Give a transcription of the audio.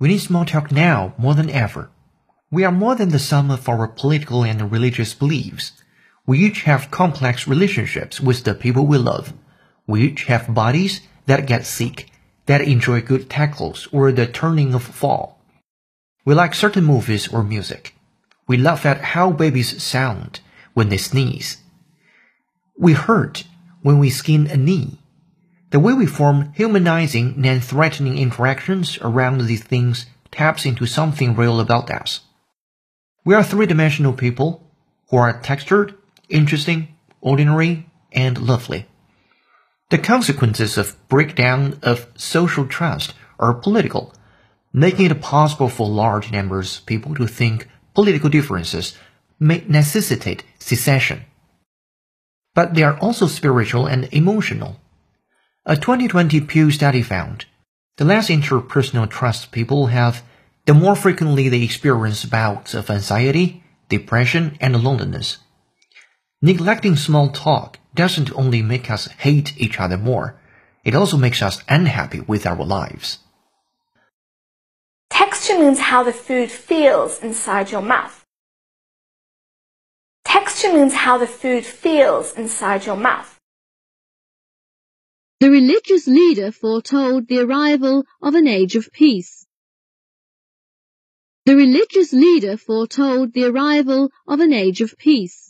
We need small talk now more than ever. We are more than the sum of our political and religious beliefs. We each have complex relationships with the people we love. We each have bodies that get sick, that enjoy good tackles or the turning of fall. We like certain movies or music. We laugh at how babies sound when they sneeze. We hurt when we skin a knee. The way we form humanizing and threatening interactions around these things taps into something real about us. We are three-dimensional people who are textured, interesting, ordinary, and lovely. The consequences of breakdown of social trust are political, making it possible for large numbers of people to think political differences may necessitate secession. But they are also spiritual and emotional. A 2020 Pew study found the less interpersonal trust people have, the more frequently they experience bouts of anxiety, depression, and loneliness. Neglecting small talk doesn't only make us hate each other more, it also makes us unhappy with our lives. Texture means how the food feels inside your mouth. Texture means how the food feels inside your mouth. The religious leader foretold the arrival of an age of peace. The religious leader foretold the arrival of an age of peace.